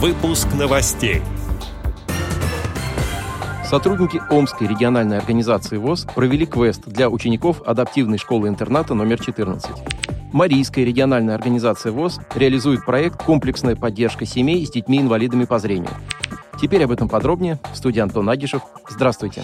Выпуск новостей. Сотрудники Омской региональной организации ВОЗ провели квест для учеников адаптивной школы-интерната номер 14. Марийская региональная организация ВОЗ реализует проект «Комплексная поддержка семей с детьми-инвалидами по зрению». Теперь об этом подробнее. В студии Антон Агишев. Здравствуйте.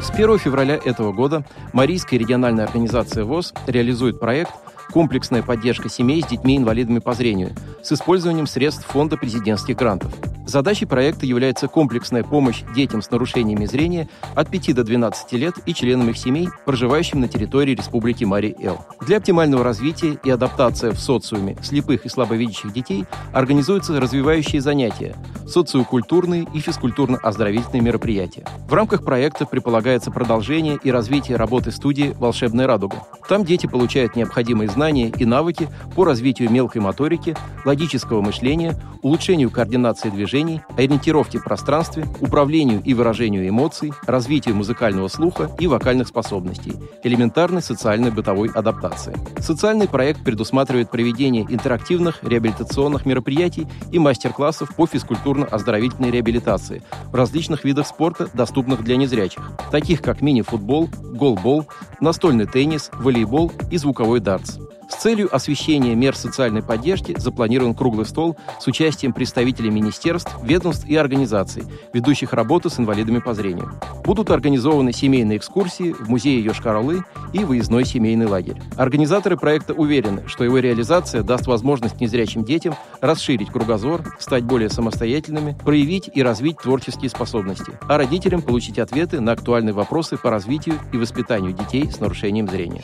С 1 февраля этого года Марийская региональная организация ВОЗ реализует проект «Комплексная поддержка семей с детьми-инвалидами по зрению» с использованием средств Фонда президентских грантов. Задачей проекта является комплексная помощь детям с нарушениями зрения от 5 до 12 лет и членам их семей, проживающим на территории Республики Марий-Эл. Для оптимального развития и адаптации в социуме слепых и слабовидящих детей организуются развивающие занятия, социокультурные и физкультурно-оздоровительные мероприятия. В рамках проекта предполагается продолжение и развитие работы студии «Волшебная радуга». Там дети получают необходимые знания и навыки по развитию мелкой моторики, логического мышления, улучшению координации движений, движений, ориентировке в пространстве, управлению и выражению эмоций, развитию музыкального слуха и вокальных способностей, элементарной социальной бытовой адаптации. Социальный проект предусматривает проведение интерактивных реабилитационных мероприятий и мастер-классов по физкультурно-оздоровительной реабилитации в различных видах спорта, доступных для незрячих, таких как мини-футбол, голбол, настольный теннис, волейбол и звуковой дартс. Целью освещения мер социальной поддержки запланирован круглый стол с участием представителей министерств, ведомств и организаций, ведущих работу с инвалидами по зрению. Будут организованы семейные экскурсии в музее Йошкар-Олы и выездной семейный лагерь. Организаторы проекта уверены, что его реализация даст возможность незрячим детям расширить кругозор, стать более самостоятельными, проявить и развить творческие способности, а родителям получить ответы на актуальные вопросы по развитию и воспитанию детей с нарушением зрения.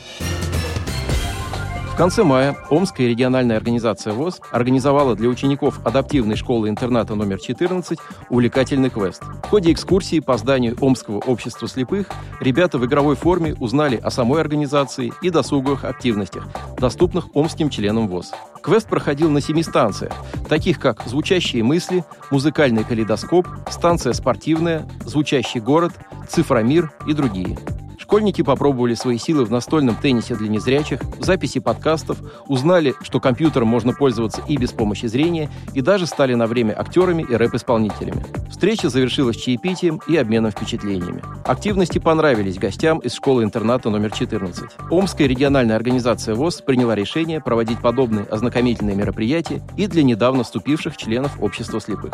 В конце мая Омская региональная организация ВОЗ организовала для учеников адаптивной школы-интерната номер 14 увлекательный квест. В ходе экскурсии по зданию Омского общества слепых ребята в игровой форме узнали о самой организации и досуговых активностях, доступных омским членам ВОЗ. Квест проходил на семи станциях, таких как «Звучащие мысли», «Музыкальный калейдоскоп», «Станция спортивная», «Звучащий город», «Цифромир» и другие – Школьники попробовали свои силы в настольном теннисе для незрячих, в записи подкастов, узнали, что компьютером можно пользоваться и без помощи зрения, и даже стали на время актерами и рэп-исполнителями. Встреча завершилась чаепитием и обменом впечатлениями. Активности понравились гостям из школы-интерната номер 14. Омская региональная организация ВОЗ приняла решение проводить подобные ознакомительные мероприятия и для недавно вступивших членов общества слепых.